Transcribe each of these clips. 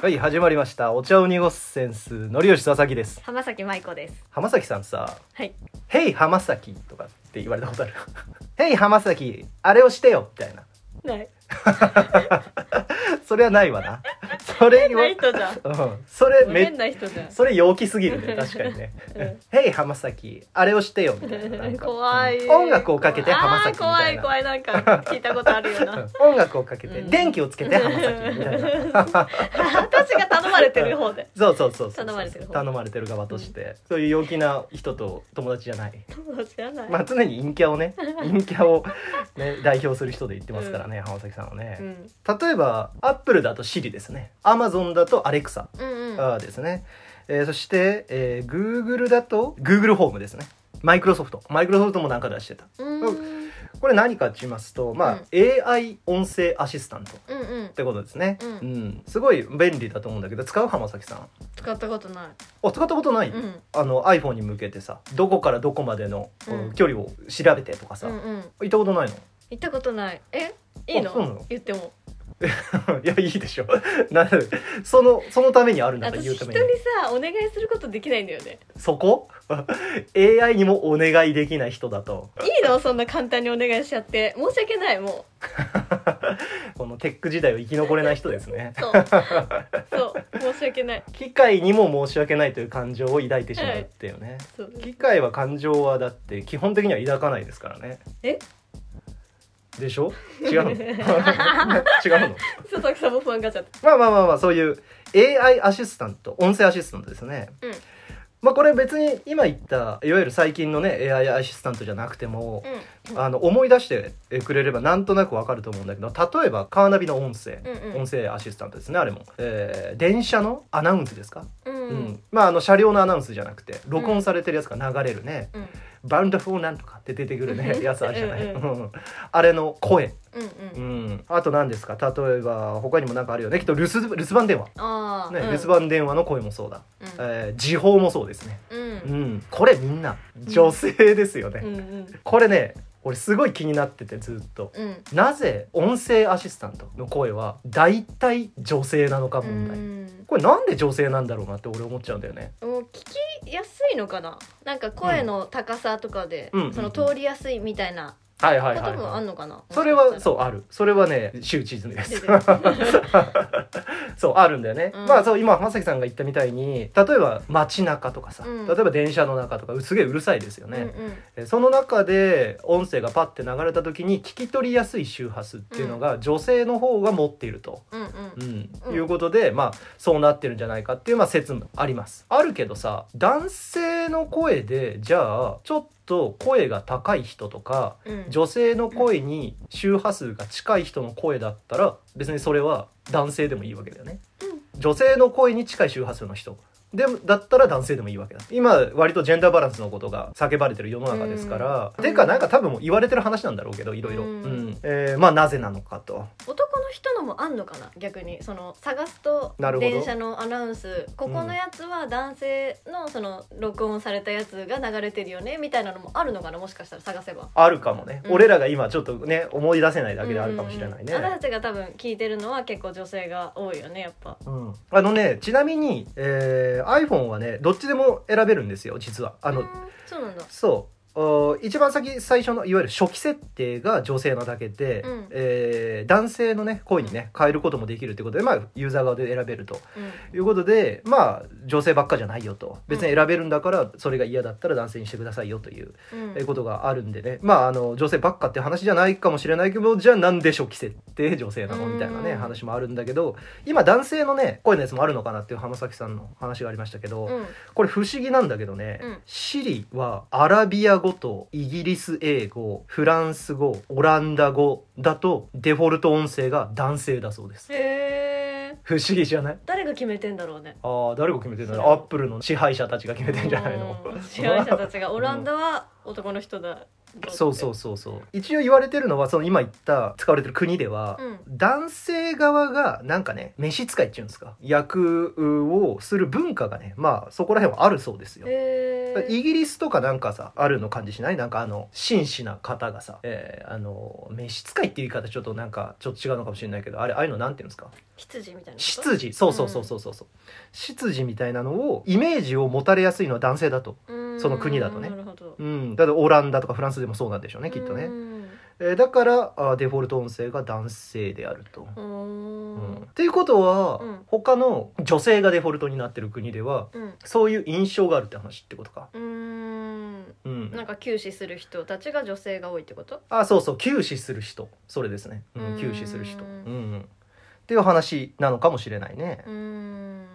はい始まりました。お茶を濁すセンスのりよし佐々木です。浜崎舞子です。浜崎さんさはい「ヘイ浜崎」とかって言われたことある「ヘイ浜崎あれをしてよ」みたいな。ない。それはないわなそれ変な人じゃん。うん。それめ変な人じゃん。それ陽気すぎるね 確かにね。うん「ヘイ浜崎あれをしてよ」みたいななんか。怖い。うん音楽をかけて浜崎みたいな。怖い怖い。なんか聞いたことあるよな。音楽をかけて、うん。電気をつけて浜崎みたいな。私が頼まれてる方で。そうそうそうそう頼まれてる方頼まれてる側として、そういう陽気な人と友達じゃない。友達じゃない、まあ常に陰キャをね陰キャを、ね、代表する人で言ってますからね、浜崎さんはね、うん。例えばアップルだと Siri ですね。アマゾンだとアレクサうんうん。ですね、えーそして、えー、Google だと Google ホームですね。マイクロソフトマイクロソフトもなんか出してた。うんうんこれ何かって言いますとまあ、AI 音声アシスタントっうん。てことですね、うん。すごい便利だと思うんだけど使う浜崎さん。使ったことない。あ使ったことない、うん。あの iPhone に向けてさどこからどこまでの、うん。距離を調べてとかさ、行ったことないの？行ったことない。え？いいの？言っても いやいいでしょ。なそのそのためにあるんだったら私人に言うために。さお願いすることできないんだよね。そこ？AI にもお願いできない人だと。いいの？そんな簡単にお願いしちゃって。申し訳ないもこのテック時代を生き残れない人ですね。うそう。そう。申し訳ない。機械にも申し訳ないという感情を抱いてしまうっていうね、そう機械は感情はだって基本的には抱かないですからね。え？でしょ？違うの？違うの？佐々木さんも不安がっちゃった。まあまあまあまあそういう AI アシスタント音声アシスタントですね。うん。まあこれ別に今言ったいわゆる最近のね AI アシスタントじゃなくても、うん。あの思い出してくれればなんとなくわかると思うんだけど例えばカーナビの音声、うんうん。音声アシスタントですねあれも、えー電車のアナウンスですか、うん。うん。まああの車両のアナウンスじゃなくて録音されてるやつが流れるね、うん bound for なんとかって出てくるねやつあるじゃない、うんうん。あれの声、うんうん。うん、あと何ですか？例えば他にも何かあるよね。きっと留守留守番電話。ね、ああうん。留守番電話の声もそうだ、うん。えー時報もそうですね。うん。うん。これみんな女性ですよね、うんうん。これね俺すごい気になっててずっと。うん。なぜ音声アシスタントの声は大体女性なのかう問題、ん。これなんで女性なんだろうなって俺思っちゃうんだよね。もう聞きやすいのかな？なんか声の高さとかで、うん。その通りやすいみたいなはいはいはい、あはいんのかな、それはうそうある。それはね周知済みですそうあるんだよね、うん。まあそう今浜崎さんが言ったみたいに例えば街中とかさ、うん。例えば電車の中とかすげえうるさいですよね、うんうん。えその中で音声がパッて流れた時に聞き取りやすい周波数っていうのが女性の方が持っていると、うんうん。うん。うん。いうことでまあそうなってるんじゃないかっていうまあ説もあります。あるけどさ男性の声でじゃあちょっと声が高い人とかうん。女性の声に周波数が近い人の声だったら別にそれは男性でもいいわけだよね、女性の声に近い周波数の人でもだったら男性でもいいわけだ。今割とジェンダーバランスのことが叫ばれてる世の中ですから、うん。てかなんか多分言われてる話なんだろうけどいろいろ、ううん。んえーまあなぜなのかと。男の人のもあんのかな？逆にその探すと電車のアナウンスここのやつは男性のその録音されたやつが流れてるよね？みたいなのもあるのかな？もしかしたら探せば。あるかもね、うん。俺らが今ちょっとね思い出せないだけであるかもしれないね、うんうんうん私たちが多分聞いてるのは結構女性が多いよねやっぱ。うん。あのねちなみに、えー iPhone はねどっちでも選べるんですよ実はあの、うんそうなんだ。そうお一番先最初のいわゆる初期設定が女性なだけで、うん。えー男性のね声にね変えることもできるってことでまあユーザー側で選べると。うん。いうことでまあ女性ばっかじゃないよと。別に選べるんだからそれが嫌だったら男性にしてくださいよといううん。えことがあるんでね。まああの女性ばっかって話じゃないかもしれないけどじゃあなんで初期設定女性なの？みたいなねうん。話もあるんだけど今男性のね声のやつもあるのかなっていう浜崎さんの話がありましたけど、うん。これ不思議なんだけどね、うん。シリはアラビア語とイギリス英語フランス語オランダ語だとデフォルト音声が男性だそうです。へえ不思議じゃない？誰が決めてんだろうね。ああ誰が決めてんだろそうアップルの支配者たちが決めてんじゃないの？うん支配者たちがオランダは男の人だ。そうそうそうそう。一応言われてるのはその今言った使われてる国では、うん。男性側がなんかね召使いっていうんですか？役をする文化がねまあそこら辺はあるそうですよ、イギリスとかなんかさあるの感じしない？なんかあの紳士な方がさ、えーあの召使いっていう言い方ちょっとなんかちょっと違うのかもしれないけどあれああいうのなんていうんですか？羊みたいなこと？執事。そうそうそうそうそうそう。執事みたいなのをイメージを持たれやすいのは男性だと。うん。その国だとね。なるほど。うん。だってオランダとかフランスでもそうなんでしょうねきっとね、うんえーだからあデフォルト音声が男性であると。ううん。んっていうことは、うん。他の女性がデフォルトになってる国ではうん。そういう印象があるって話ってことか。うん。うん、なんか休止する人たちが女性が多いってこと？あそうそう。休止する人。それですね、う、うんん。休止する人、うんうん、っていう話なのかもしれないね。うん。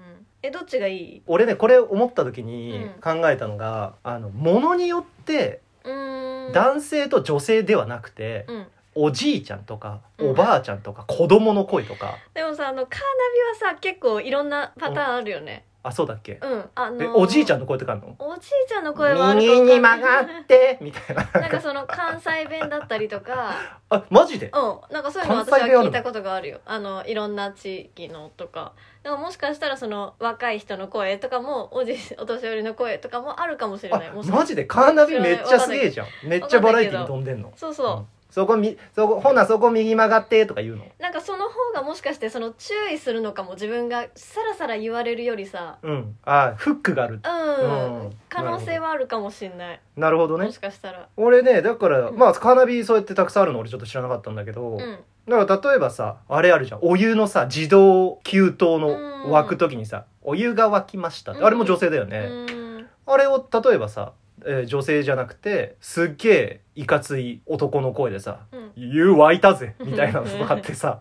えどっちがいい？俺ねこれ思った時にうん。考えたのが、あのものによってうん男性と女性ではなくて、うん。おじいちゃんとかうん。おばあちゃんとか子供の声とか、でもさあのカーナビはさ結構いろんなパターンあるよねあそうだっけ、うんあのえおじいちゃんの声とかあるの？おじいちゃんの声はあるか右に曲わかんないがってみたいな。なんかその関西弁だったりとか。あマジで？うんなんかそういうの私は関西弁あるの？聞いたことがあるよ。あのいろんな地域のとか。だからもしかしたらその若い人の声とかもおじお年寄りの声とかもあるかもしれない。あもしかマジで？カーナビめっちゃすげえじゃん。めっちゃバラエティに飛んでんの？そうそう、んそこみそこほなそこ右曲がってとか言うの？なんかその方がもしかしてその注意するのかも自分がさらさら言われるよりさうん。あフックがある。うん、うん。可能性はあるかもしんない。なるほどね。もしかしたら。俺ねだから、うんまあカーナビそうやってたくさんあるの俺ちょっと知らなかったんだけど、うん。だから例えばさあれあるじゃん。お湯のさ自動給湯の沸く時にさ、お湯が沸きましたって、うん。あれも女性だようね、ん。あれを例えばさ、えー女性じゃなくてすっげえいかつい男の声でさうん「湯沸いたぜ」みたいなの があってさ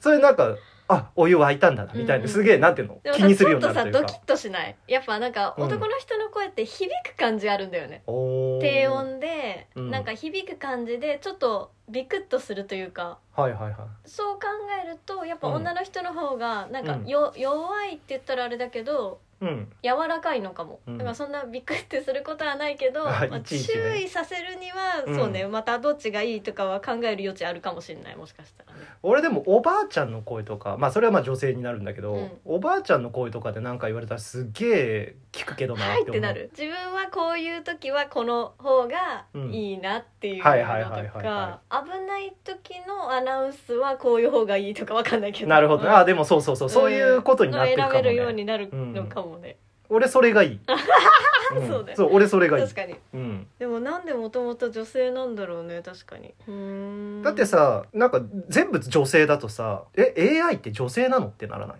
それなんかあお湯沸いたんだなみたいなうん。すげえなんていうの？気にするようさになるというか。ちょっとさドキッとしない。やっぱなんかうん男の人の声って響く感じあるんだよね、おー。低音で、うん。なんか響く感じでちょっとビクッとするというか。はいはいはい。そう考えるとやっぱうん。女の人の方がなんかうん。よ、弱いって言ったらあれだけどうん。柔らかいのかも、うん。だからそんなビクってすることはないけど、あまあいちいちね。注意させるには、うん。そうね。またどっちがいいとかは考える余地あるかもしれないもしかしたらね。俺でもおばあちゃんの声とかまあそれはまあ女性になるんだけど、うん。おばあちゃんの声とかで何か言われたらすっげえ聞くけどなはいって思う。ってなる。自分はこういう時はこの方がいいなっていうのはいはいはいはいとはか危ない時のアナウンスはこういう方がいいとかわかんないけど。なるほど、うんあでもそうそうそう。そういうことになってるかも、ね。選べるようになるのかもね、俺それがいい、ん そうだよそう俺それがいい。確かに。うん、でもなんでもともと女性なんだろうね確かに。うーん。だってさなんか全部女性だとさえ AI って女性なのってならない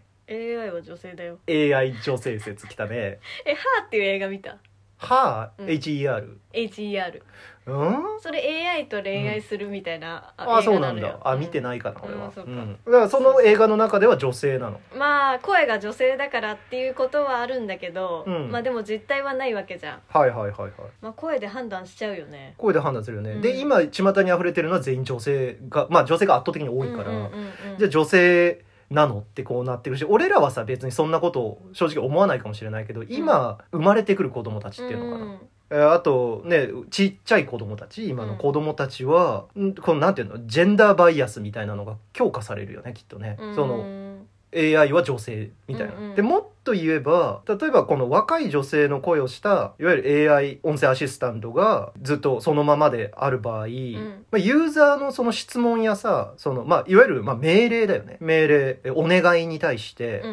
？AI は女性だよ。AI 女性説きたね。え「ハーっていう映画見た？はあ、うん。HER HER うん？それ AI と恋愛するみたいな、あそうなんだ。あ見てないかな俺は、うんそうか。ん。だからその映画の中では女性なの。まあ声が女性だからっていうことはあるんだけど、うん。まあでも実態はないわけじゃん、はいはいはいはい。まあ、声で判断しちゃうよね。声で判断するよね、うん。で今巷に溢れてるのは全員女性がまあ女性が圧倒的に多いから、うんうんうんうん。じゃあ女性なのってこうなってるし俺らはさ別にそんなことを正直思わないかもしれないけど今生まれてくる子供たちっていうのかな、えーあとねちっちゃい子供たち今の子供たちは、んこのなんていうのジェンダーバイアスみたいなのが強化されるよねきっとね、うん。その AI は女性みたいな、うんうん。でもっと言えば例えばこの若い女性の声をしたいわゆる AI 音声アシスタントがずっとそのままである場合、ん。まあ、ユーザーのその質問やさその、まあ、いわゆるまあ命令だよね。命令えお願いに対して、う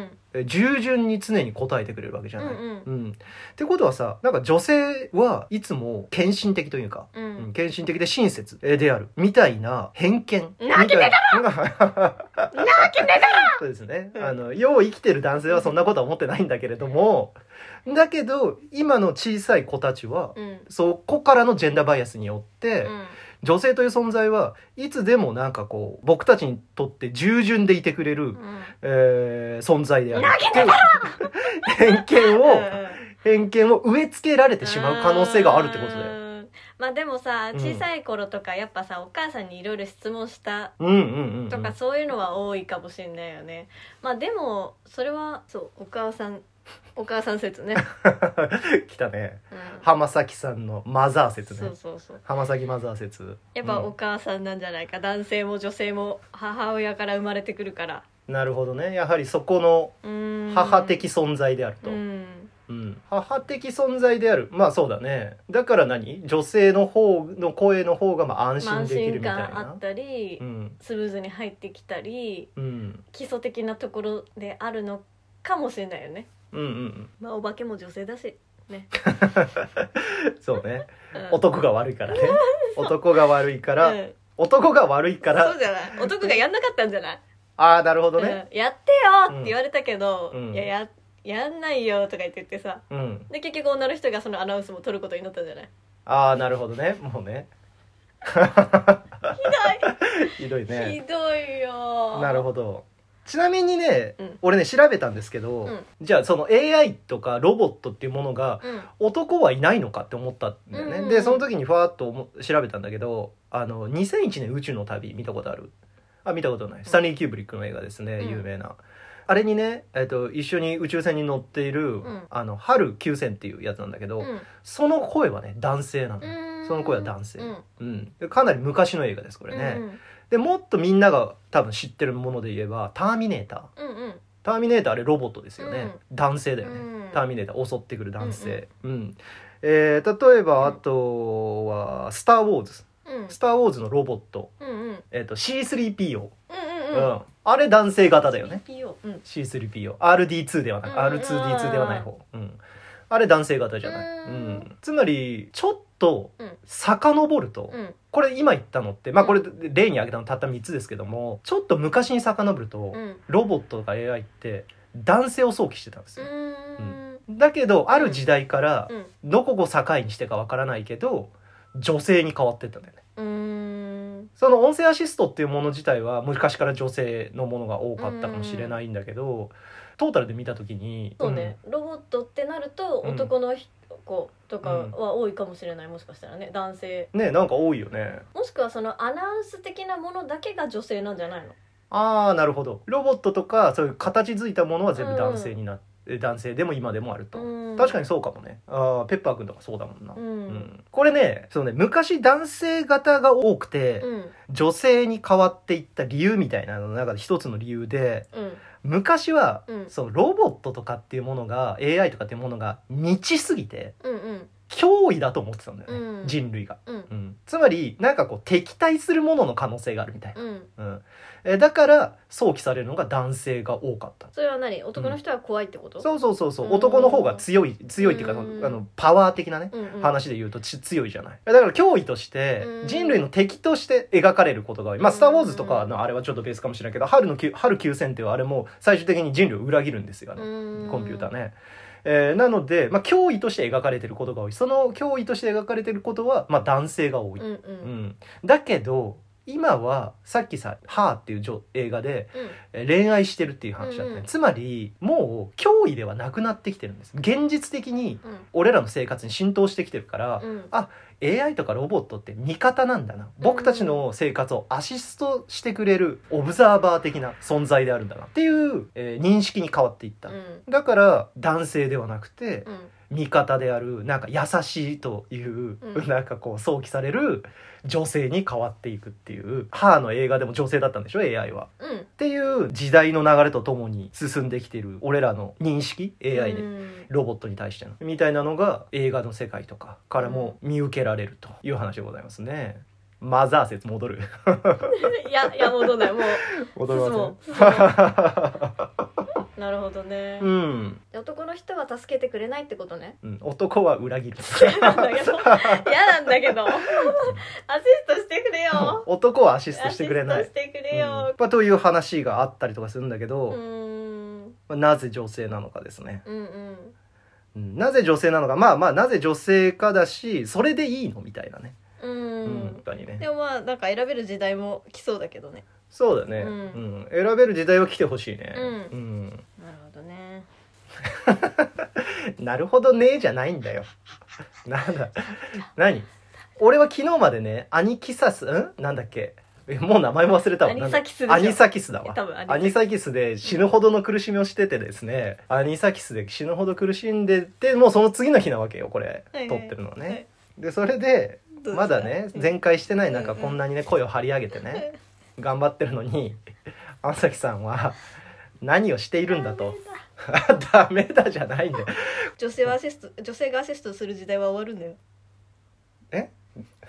従順に常に答えてくれるわけじゃない。うんうん。うん。ってことはさなんか女性はいつも献身的というか、ううんん献身的で親切えである。みたいな偏見。なわけねえだろな。わけねえだろ！そうですね。あのよう生きてる男性はそんなことは思ってないんだけれども。だけど今の小さい子たちはうん。そこからのジェンダーバイアスによって、うん女性という存在はいつでもなんかこう僕たちにとって従順でいてくれる、うん。えー存在である偏見を、偏見を植え付けられてしまう可能性があるってことだよ。うん。まあでもさうん。小さい頃とかやっぱさお母さんにいろいろ質問したうんうんうん、うん。とかそういうのは多いかもしれないよね。まあでもそれはそうお母さんお母さん説ね、来たね。うん。浜崎さんのマザー説ね。そう。そうそう。浜崎マザー説。やっぱうん。お母さんなんじゃないか、男性も女性も母親から生まれてくるから。なるほどね。やはりそこのうーん。母的存在であると。うん。うん、母的存在である。まあそうだね。だから何？女性の方の声の方がまあ安まあ安心できる心みたいな。感あったり、うん。スムーズに入ってきたりうん。基礎的なところであるのかもしれないよねうんうんまあお化けも女性だしね、そうね。うん、男が悪いからね。男が悪いから、うん。男が悪いから。そうじゃない。男がやんなかったんじゃない、ああなるほどね。うん、やってよって言われたけど、うん。いやややんないよとか言って言ってさ。うん。で結局女の人がそのアナウンスも取ることになったんじゃない？ああなるほどね。もうね。ひどい。ひね。どいよ。なるほどちなみにね、うん。俺ね調べたんですけど、うん。じゃあその AI とかロボットっていうものがうん。男はいないのかって思ったんだよね、うんうんでその時にふわっと思調べたんだけどあの2001年宇宙の旅見たことある。あ見たことない。スタンリー・キューブリックの映画ですね、うん。有名な。あれにね、えっと一緒に宇宙船に乗っている、ん。あの春9000っていうやつなんだけど、うん。その声はね男性なの、うん。その声は男性。うん。うん。でかなり昔の映画ですこれね、うんでもっとみんなが多分知ってるもので言えば「ターミネーター」うんうん。ターミネーターあれロボットですよね、男性だよね、うん。ターミネーター襲ってくる男性。うん、えー例えばあとは「スター・ウォーズ」うん。スター・ウォーズのロボット、うんうん。えー、と C3PO、うんううん。うん。あれ男性型だよね。CPO うん。C3PORD2 ではなく、うん。うん R2D2 ではない方、うん、あれ男性型じゃない、ううんん、つまりちょっとうん。遡ると、うんこれ今言ったのってまあこれ例に挙げたのたった3つですけどもちょっと昔に遡ると、うん。ロボットとか AI って男性を想起してたんですうよ、ん。だけどある時代からうん。どこを境にしてかわからないけど女性に変わってったんだよね。うん。その音声アシストっていうもの自体は昔から女性のものが多かったかもしれないんだけどトータルで見た時にそうね、ロボットってなるとうん。男の子とかは多いかもしれないもしかしたらね男性。うんねなんか多いよね。もしくはそのアナウンス的なものだけが女性なんじゃないの？ああなるほど。ロボットとかそういう形づいたものは全部男性になって、男性でも今でもあると、うん。確かにそうかもね。あーペッパーくんとかそうだもんな、ううんん。これねそうね昔男性型が多くて、うん。女性に変わっていった理由みたいなのの中で一つの理由でうん昔は、うん。そのロボットとかっていうものが AI とかっていうものが未知すぎてうんうん。脅威だと思ってたんだよね、うん。人類が、うん。うん、つまりなんかこう敵対するものの可能性があるみたいな、うん。うんえだから想起されるのが男性が多かった。それは何？男の人は怖いってこと？そうそうそうそう。うん男の方が強い強いっていうかうん。あのパワー的なねうんうん。話で言うとち強いじゃない。だから脅威としてうん。人類の敵として描かれることが多い。まあ「うん。スター・ウォーズ」とかのあれはちょっとベースかもしれないけど春の春9000っていうあれも最終的に人類を裏切るんですよね。うん。コンピューターね。えーなので、まあ、脅威として描かれてることが多い。その脅威として描かれてることは、まあ、男性が多い、うんうん。ううんん。だけど今はさっきさ「ハーっていう映画で恋愛してるっていう話だったね、うんうん。つまりもう脅威ではなくなってきてるんです。現実的にうん。俺らの生活に浸透してきてるから、うん。あ AI とかロボットって味方なんだな。僕たちの生活をアシストしてくれるオブザーバー的な存在であるんだな。っていう、えー認識に変わっていった、うん。だから男性ではなくてうん味方であるなんか優しいという、うん。なんかこう想起される女性に変わっていくっていうハーの映画でも女性だったんでしょ AI は。うん。っていう時代の流れとともに進んできてる俺らの認識 AI で、うん。ロボットに対しての。みたいなのが映画の世界とかからも見受けられるという話でございますね。マザー説戻る。いやいや戻んない。もう 戻りまもせんなるほどね、うん、男の人は助けてくれないってことね。うん、男は裏切る。嫌なんだけど。嫌なんだけど。アシストしてくれよ。男はアシストしてくれない。アシストしてくれうん。よまあという話があったりとかするんだけうど、ん。まあなぜ女性なのかですね、うんうん。うん、なぜ女性なのか。まあまあなぜ女性かだしそれでいいのみたいなね、ううんん。本当にね。でもまあなんか選べる時代も来そうだけどねそうだね、ううん。ん選べる時代は来てほしいね、うん。うん。なるほどね。なるほどねじゃないんだよ。なんだ？何？俺は昨日までね、アニキサス、ん？なんだっけ？えもう名前も忘れたわ。アニサキスアニサキスだわ。アアニサキスで死ぬほどの苦しみをしててですね、アニサキスで死ぬほど苦しんでて、もうその次の日なわけよ、これ。はいはい撮ってるのはね。はいで、それで、まだね、うん。全開してない中、こんなにね、声を張り上げてね、頑張ってるのに、安崎さんは、何をしているんだと。ダメだ。じゃないんだよ。女性はアシスト女性がアシストする時代は終わるんだよ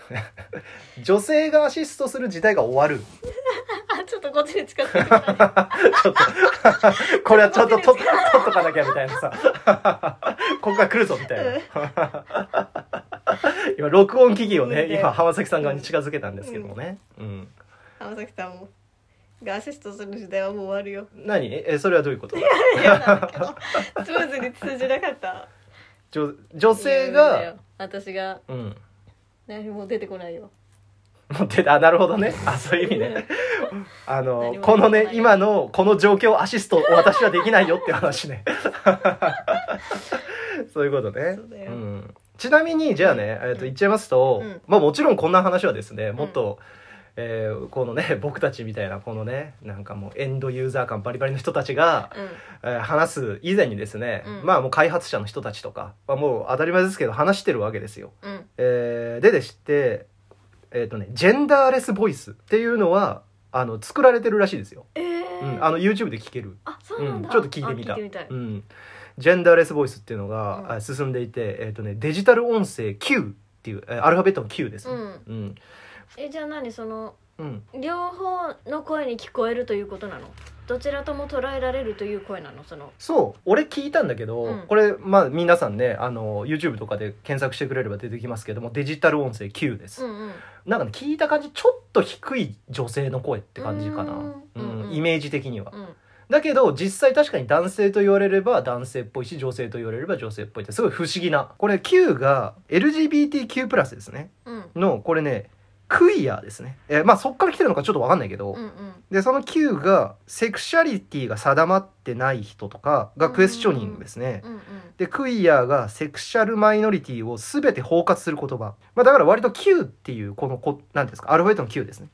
女性がアシストする時代が終わる。あちょっとこっちに近づいてきたちょっとこれはちょっと取っとかなきゃみたいなさ。ここから来るぞみたいな。今録音機器をねうん。今浜崎さん側に近づけたんですけどもね、うん、浜崎さんも。がアシストする時代はもう終わるよ。何？えそれはどういうこと？スムーズに通じなかった。女女性が私がうん。何も出てこないよ。持ってたあなるほどね。あそういう意味ね。あのこのね今のこの状況をアシスト私はできないよって話ね。そういうことね。そうん、ちなみにじゃあね、えー、と言っちゃいますと、うん。まあもちろんこんな話はですねもっと、えーこのね僕たちみたいなこのねなんかもうエンドユーザー感バリバリの人たちが、うん。えー話す以前にですね、うん。まあもう開発者の人たちとか、まあ、もう当たり前ですけど話してるわけですよ。うん。えーででして、えーとね、ジェンダーレスボイスっていうのはあの作られてるらしいですよ、えー。うん、あの YouTube で聞ける、あそうなんだ、うんちょっと聞いてみた。うん、ジェンダーレスボイスっていうのが、進んでいて、えーとね、デジタル音声 Q っていうえーアルファベットの Q ですね、うん。うんえじゃあ何そのうん。両方の声に聞こえるということなの？どちらとも捉えられるという声なの？そのそう俺聞いたんだけど、うん。これまあ皆さんねあの YouTube とかで検索してくれれば出てきますけどもデジタル音声 Q です、うんうん。なんかね聞いた感じちょっと低い女性の声って感じかな。うん。イメージ的には。うん。だけど実際確かに男性と言われれば男性っぽいし女性と言われれば女性っぽいってすごい不思議な。これ Q が LGBTQ+ ですね。うん。のこれねクイアですね、えーまあそっから来てるのかちょっと分かんないけど、うんうん。でその Q がセクシャリティが定まってない人とかがクエスチョニングですね、うんうん。でクイアがセクシャルマイノリティを全て包括する言葉、まあ、だから割と Q っていうこのこなんていうんですかアルファベットの Q ですね。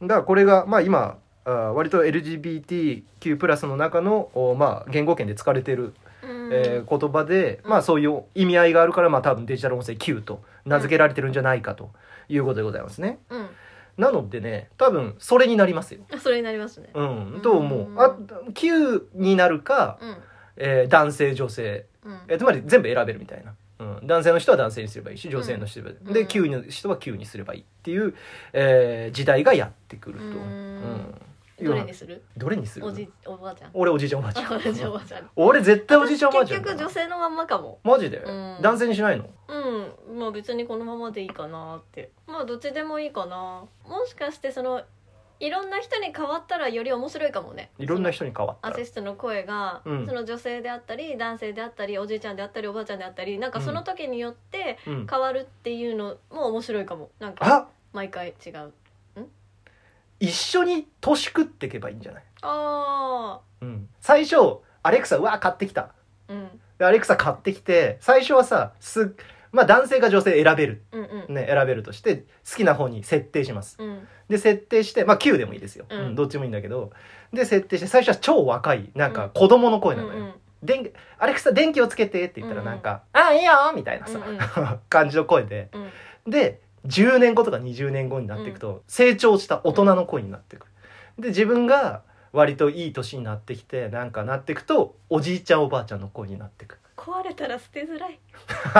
うん。がこれがまあ今あー割と LGBTQ+ の中のおまあ言語圏で使われている、うん。えー言葉で、うん。まあそういう意味合いがあるからまあ多分デジタル音声 Q と名付けられてるんじゃないかということでございますね。うん。なのでね多分それになりますよ。あそれになりますね。うん、と思う。うん。あ Q になるか、うん。えー男性女性。うん。えーつまり全部選べるみたいな、うん、男性の人は男性にすればいいし女性の人は、うん。で Q の人は Q にすればいいっていう、えー時代がやってくると、うん。うんどれにする？どれにする？おじおばあちゃん。俺 おじいちゃんおばあちゃん。俺絶対おじいちゃんおばあちゃん結局女性のまんまかも。マジで、うん。男性にしないの？うん。まあ別にこのままでいいかなって。まあどっちでもいいかな。もしかしてそのいろんな人に変わったらより面白いかもね。いろんな人に変わったら。アシストの声が、うん。その女性であったり男性であったりおじいちゃんであったりおばあちゃんであったりなんかその時によってうん、変わるっていうのも面白いかも。なんかあ毎回違う一緒に年食っていけばいいんじゃない、あうん、最初アレクサうわ買ってきた。ーうん。でアレクサ買ってきて最初はさすまあ男性か女性選べる。うんうん。ね選べるとして好きな方に設定します。うん。で設定してまあ9でもいいですよ、うん。うんどっちもいいんだけど。で設定して最初は超若いなんか子供の声うなんのよ、うん電アレクサ電気をつけてって言ったらなんか「ああいいよ」みたいなさ、うんうん。感じの声で。うん。で10年後とか20年後になっていくと、成長した大人の声になっていくで自分が割といい年になってきてなんかなっていくとおじいちゃんおばあちゃんの声になっていく壊れたら捨てづらい。壊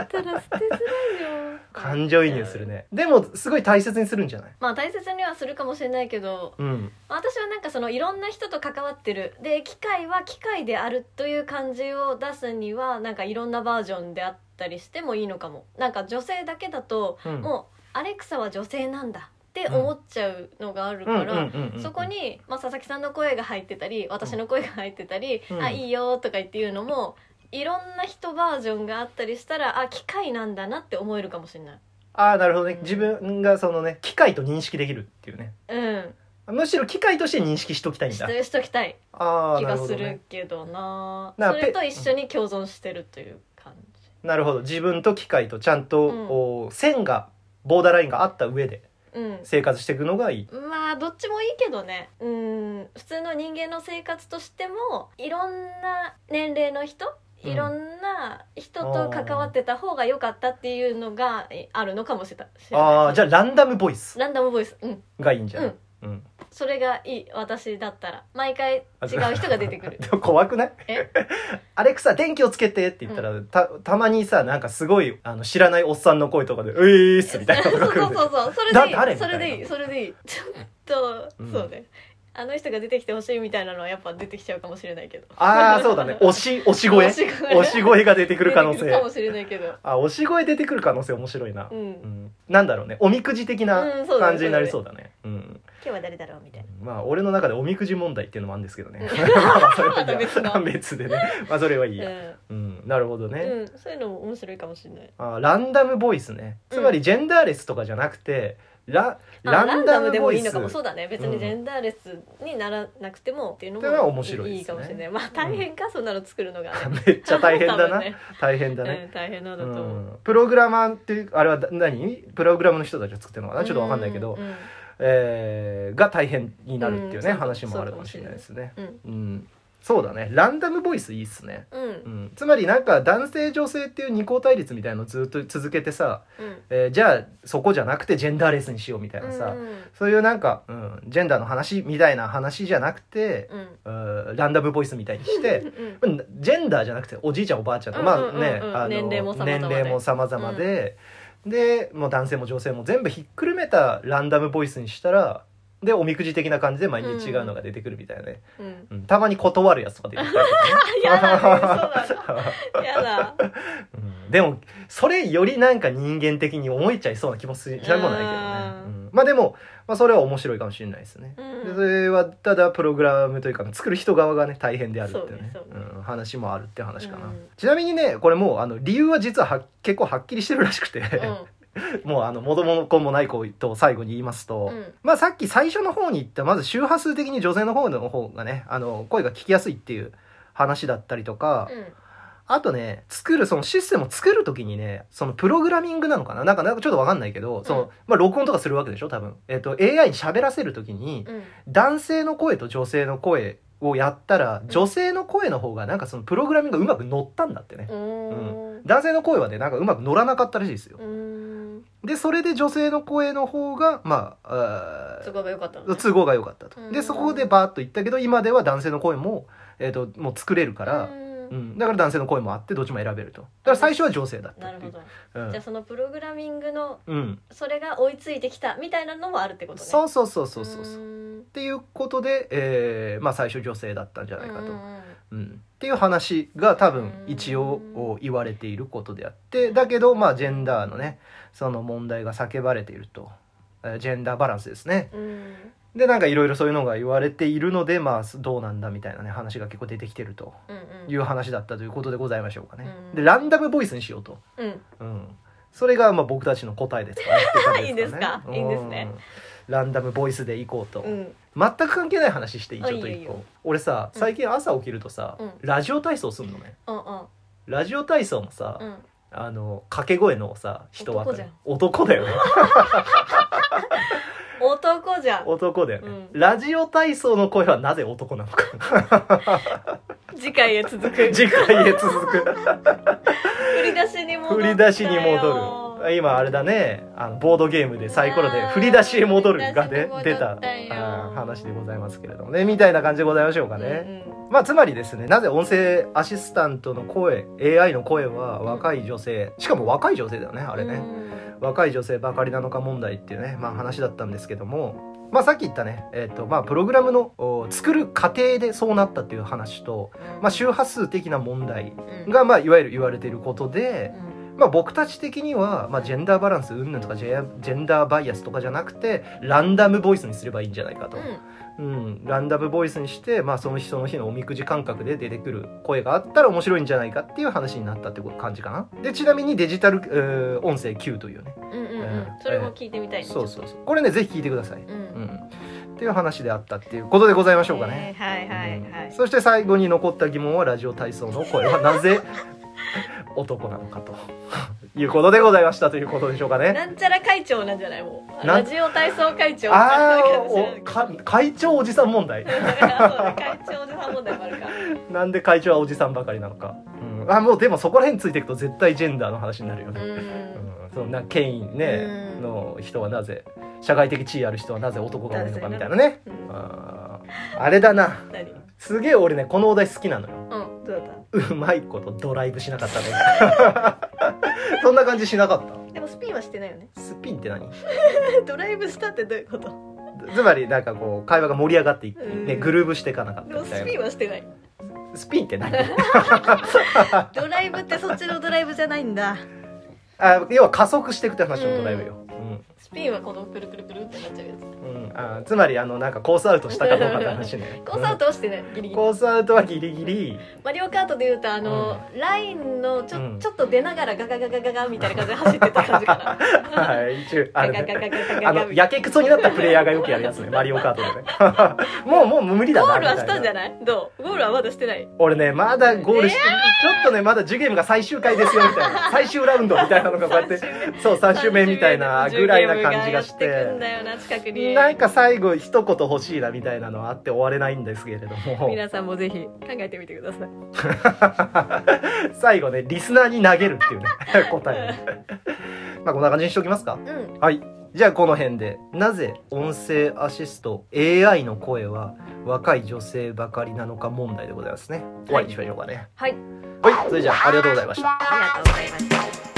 れたら捨てづらいよ。感情移入するね。でもすごい大切にするんじゃない？まあ大切にはするかもしれないけどうん。私はなんかそのいろんな人と関わってる。で機械は機械であるという感じを出すにはなんかいろんなバージョンであったりしてもいいのかも。なんか女性だけだとうん。もうアレクサは女性なんだって思っちゃうのがあるから、そこに、まあ、佐々木さんの声が入ってたり私の声が入ってたり「うん。あいいよ」とか言って言うのもいろんな人バージョンがあったりしたらあ機械なんだなって思えるかもしれない。ああなるほどね。うん。自分がそのね機械と認識できるっていうね。うん。むしろ機械として認識しときたいんだ。しとしときたいああ気がすなるほどね。るけどな。なそれと一緒に共存してるという。なるほど。自分と機械とちゃんと、うん。お線がボーダーラインがあった上でうん。生活していくのがいい。まあどっちもいいけどね。うん。普通の人間の生活としてもいろんな年齢の人うん。いろんな人と関わってた方が良かったっていうのがえあるのかもしれない。ああじゃあランダムボイスランダムボイス。うん。がいいんじゃない、うんそれがいい私だったら毎回違う人が出てくる。でも怖くない？え？アレクサ電気をつけてって言ったら、たたまにさなんかすごいあの知らないおっさんの声とかで「うえーす」みたいなのが来るそうそうそうそれでいい。それでいい。それでいい。ちょっと、うん。そうねあの人が出てきてほしいみたいなのはやっぱ出てきちゃうかもしれないけど。ああそうだね。推し推し声？推し声。が出てくる可能性。かもしれないけど。あ推し声出てくる可能性面白いな、うん、うん。なんだろうね。おみくじ的な感じになりそうだね,、うん。今日は誰だろうみたいな。まあ俺の中でおみくじ問題っていうのもあるんですけどね。それは 別でね。まあそれはいいや、ううん、なるほどね、ん、うん、そういうのも面白いかもしれない。あランダムボイスね。つまりジェンダーレスとかじゃなくてラあランダムでもいいのボかも。そうだね。別うん。にジェンダーレスにならなくてもっていうのっていうのはも面白いいいかもしれない。まあ大変か、そんなの作るのがね。めっちゃ大変だな、ね。大変だね、うん、大変なんだとう思う、ん、プログラマーっていうあれは何？プログラムの人たちが作ってるのかな？ちょっとわかんないけど、うん。うんえーが大変になるっていうね、うん話もあるかもしれないですね。うん。うんそうだね。ランダムボイスいいっすね、うん。うん、つまりなんか男性女性っていう二項対立みたいのをずっと続けてさ、うん。えーじゃあそこじゃなくてジェンダーレスにしようみたいなさ、うんそういうなんか、うん、ジェンダーの話みたいな話じゃなくて、うん。うんランダムボイスみたいにしてうんうんジェンダーじゃなくておじいちゃんおばあちゃんとまあねあの年齢も様々で、でもう男性も女性も全部ひっくるめたランダムボイスにしたらでおみくじ的な感じで毎日違うのが出てくるみたいなね、うん。うん。たまに断るやつとか出てきたりとやだね。かねそうだ。やだ。うん。でもそれよりなんか人間的に思えちゃいそうな気もするしなくもないけどね、うん。うん。まあでも、まあ、それは面白いかもしれないですね、うん。でそれはただプログラムというか作る人側がね大変であるっていうね。ねそうん、話もあるって話かな、うん。ちなみにねこれもうあの理由は実はは結構はっきりしてるらしくて、う もうあのもとも子もない子と最後に言いますと、んうん。まあさっき最初の方に言ったまず周波数的に女性の方の方がねあの声が聞きやすいっていう話だったりとか、うん。あとね、作る、そのシステムを作るときにね、そのプログラミングなのかな？なんか、なんかちょっとわかんないけど、その、まあ、録音とかするわけでしょ？多分。えっ、と、AI に喋らせるときに、うん。男性の声と女性の声をやったら、ん。女性の声の方がなんかそのプログラミングがうまく乗ったんだってね。うん。男性の声はね、なんかうまく乗らなかったらしいですよ。うんで、それで女性の声の方が、まあ、あー都合が良かったのね。都合が良かったと。うん。で、そこでバーッと言ったけど、今では男性の声も、えっ、と、もう作れるから、うん。うん、だから男性の声もあってどっちも選べると。だから最初は女性だったっていう。なるほど。うん。じゃあそのプログラミングのうん、それが追いついてきたみたいなのもあるってことね。そうそうそうそうそうそう。っんていうことで、えーまあ、最初女性だったんじゃないかと、ううんんっていう話が多分うん一応言われていることであってだけどまあジェンダーのねその問題が叫ばれていると、えージェンダーバランスですね。うん。でなんかいろいろそういうのが言われているのでまあどうなんだみたいなね話が結構出てきてるとうんいう話だったということでございましょうかね、うんでランダムボイスにしようと。うん。うん、それがまあ僕たちの答えですかね。いいんですか いいんですねうんランダムボイスでいこうと、うん。全く関係ない話していい？あちょっといいよいいよ。俺さうん。最近朝起きるとさ、うん。ラジオ体操すんのね。うんうん。ラジオ体操もさ、うん。あの掛け声のさ人は男じゃん。男だよね。男じゃん。男だよね、うん。ラジオ体操の声はなぜ男なのか。次回へ続く。次回へ続く。振り出しに戻ったよ。振り出しに戻る今あれだね。あのボードゲームでサイコロで振り出しへ戻るが出た話でございますけれどもね。みたいな感じでございましょうかね、うんまあつまりですねなぜ音声アシスタントの声 AI の声は若い女性しかも若い女性だよねああれね、若い女性ばかりなのか問題っていうね、まあ、話だったんですけども、まあ、さっき言ったね、えっとまあ、プログラムのお作る過程でそうなったっていう話と、まあ、周波数的な問題が、まあ、いわゆる言われていることで、まあ、僕たち的には、まあ、ジェンダーバランス云々とかジェジェンダーバイアスとかじゃなくてランダムボイスにすればいいんじゃないかと。うん、ランダムボイスにして、まあ、その日その日のおみくじ感覚で出てくる声があったら面白いんじゃないかっていう話になったって感じかな。でちなみにデジタル、えー音声 Q というね。うんうんうん。うん。それも聞いてみたいねそうそうそう。これねぜひ聞いてください、ううん。ん、っていう話であったっていうことでございましょうかね、えーはいはいうんはい。そして最後に残った疑問はラジオ体操の声はなぜ？男なのかと。いうことでございましたということでしょうかね。なんちゃら会長なんじゃない？もう。ラジオ体操会長ああ会長おじさん問題。会長おじさん問題もあるか なんで会長はおじさんばかりなのか、うん、あもうでもそこら辺ついていくと絶対ジェンダーの話になるよね、うん。うん、そんな権威ね、うん。の人はなぜ社会的地位ある人はなぜ男が多いのかみたいなね。うん。あー。あれだな。何？すげえ俺ねこのお題好きなのようまいことドライブしなかったね。そんな感じしなかった？でもスピンはしてないよね。たスピンって何？ドライブしたってどういうこと？つまりなんかこう会話が盛り上がっていく、うん。ね、グルーブしていかなかっでたみたいな。もスピンはしてない。スピンって何？ドライブってそっちのドライブじゃないんだ。あ要は加速していくって話のドライブよ、うんスピンはこのくるくるくるってなっちゃうやつ。うん、あつまりあのなんかコースアウトしたかどうかって話ね。コースアウトはしてない。ギリギリ。コースアウトはギリギリ。マリオカートでいうとあの、ラインのちょ,、うん。ちょっと出ながらガガガガガガみたいな感じで走ってた感じかな。はい一応あガるガガガねガガガあのやけくそになったプレイヤーがよくやるやつねマリオカートでねもうもう無理だゴールはしたんじゃないどうゴールはまだしてない俺ねまだゴールして、ちょっとねまだジュゲームが最終回ですよみたいな最終ラウンドみたいなのがこうやってそう3周目みたいなぐらいな感じがし10ゲームやってくんて。だよな近くになんか最後一言欲しいなみたいなのはあって終われないんですけれども。皆さんもぜひ考えてみてください。最後ねリスナーに投げるっていうね 答え。まあこんな感じにしておきますか。うん。はい。じゃあこの辺でなぜ音声アシスト AI の声は若い女性ばかりなのか問題でございますね。終わりにしましょうかね。はい。はい。それじゃあありがとうございました。ありがとうございました